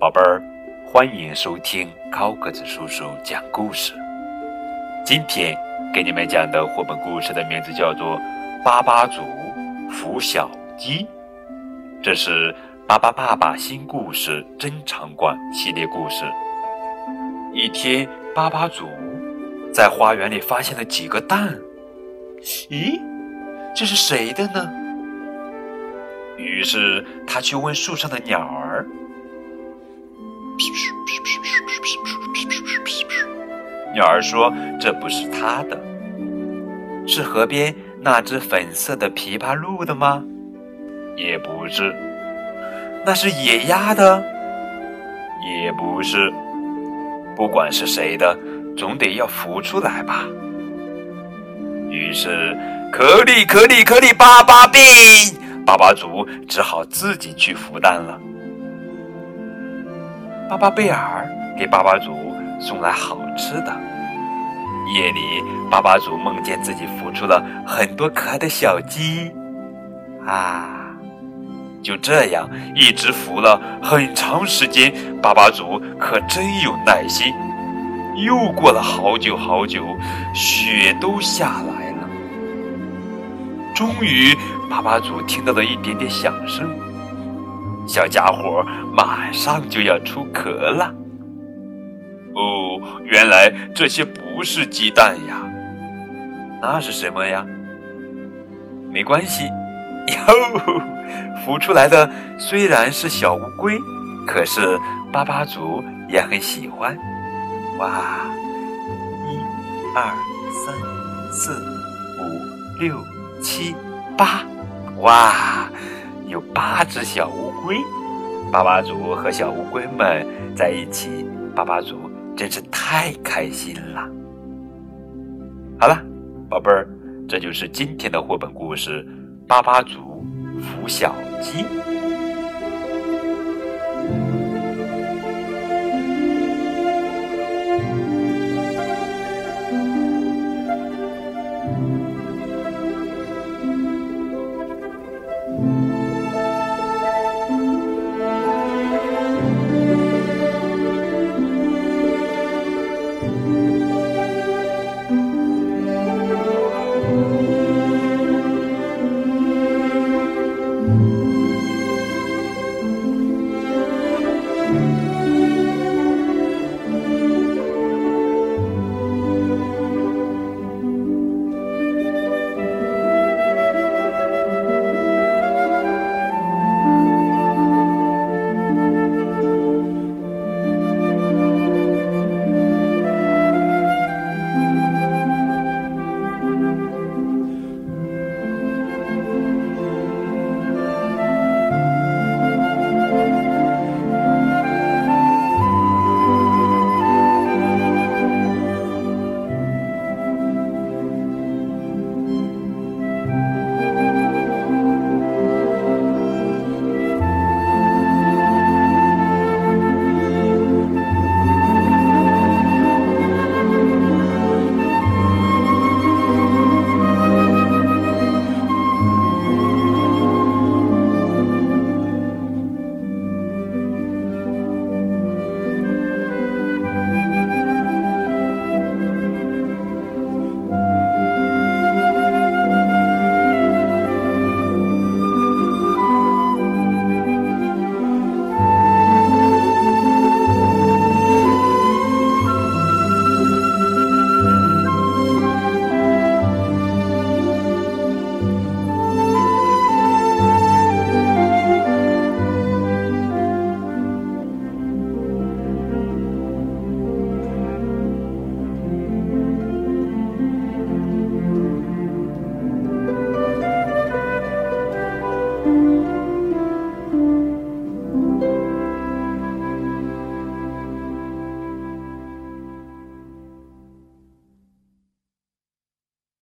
宝贝儿，欢迎收听高个子叔叔讲故事。今天给你们讲的绘本故事的名字叫做《巴巴族孵小鸡》，这是巴巴爸爸新故事珍藏馆系列故事。一天，巴巴族在花园里发现了几个蛋，咦，这是谁的呢？于是他去问树上的鸟儿。鸟儿说：“这不是他的，是河边那只粉色的琵琶鹿的吗？也不是，那是野鸭的，也不是。不管是谁的，总得要孵出来吧。”于是，可里可里可里，巴巴病，巴巴族只好自己去孵蛋了。巴巴贝尔给巴巴祖送来好吃的。夜里，巴巴祖梦见自己孵出了很多可爱的小鸡，啊，就这样一直孵了很长时间。巴巴祖可真有耐心。又过了好久好久，雪都下来了。终于，巴巴祖听到了一点点响声。小家伙马上就要出壳了。哦，原来这些不是鸡蛋呀，那是什么呀？没关系，哟，孵出来的虽然是小乌龟，可是巴巴族也很喜欢。哇，一、二、三、四、五、六、七、八，哇！有八只小乌龟，巴巴族和小乌龟们在一起，巴巴族真是太开心了。好了，宝贝儿，这就是今天的绘本故事《巴巴族孵小鸡》。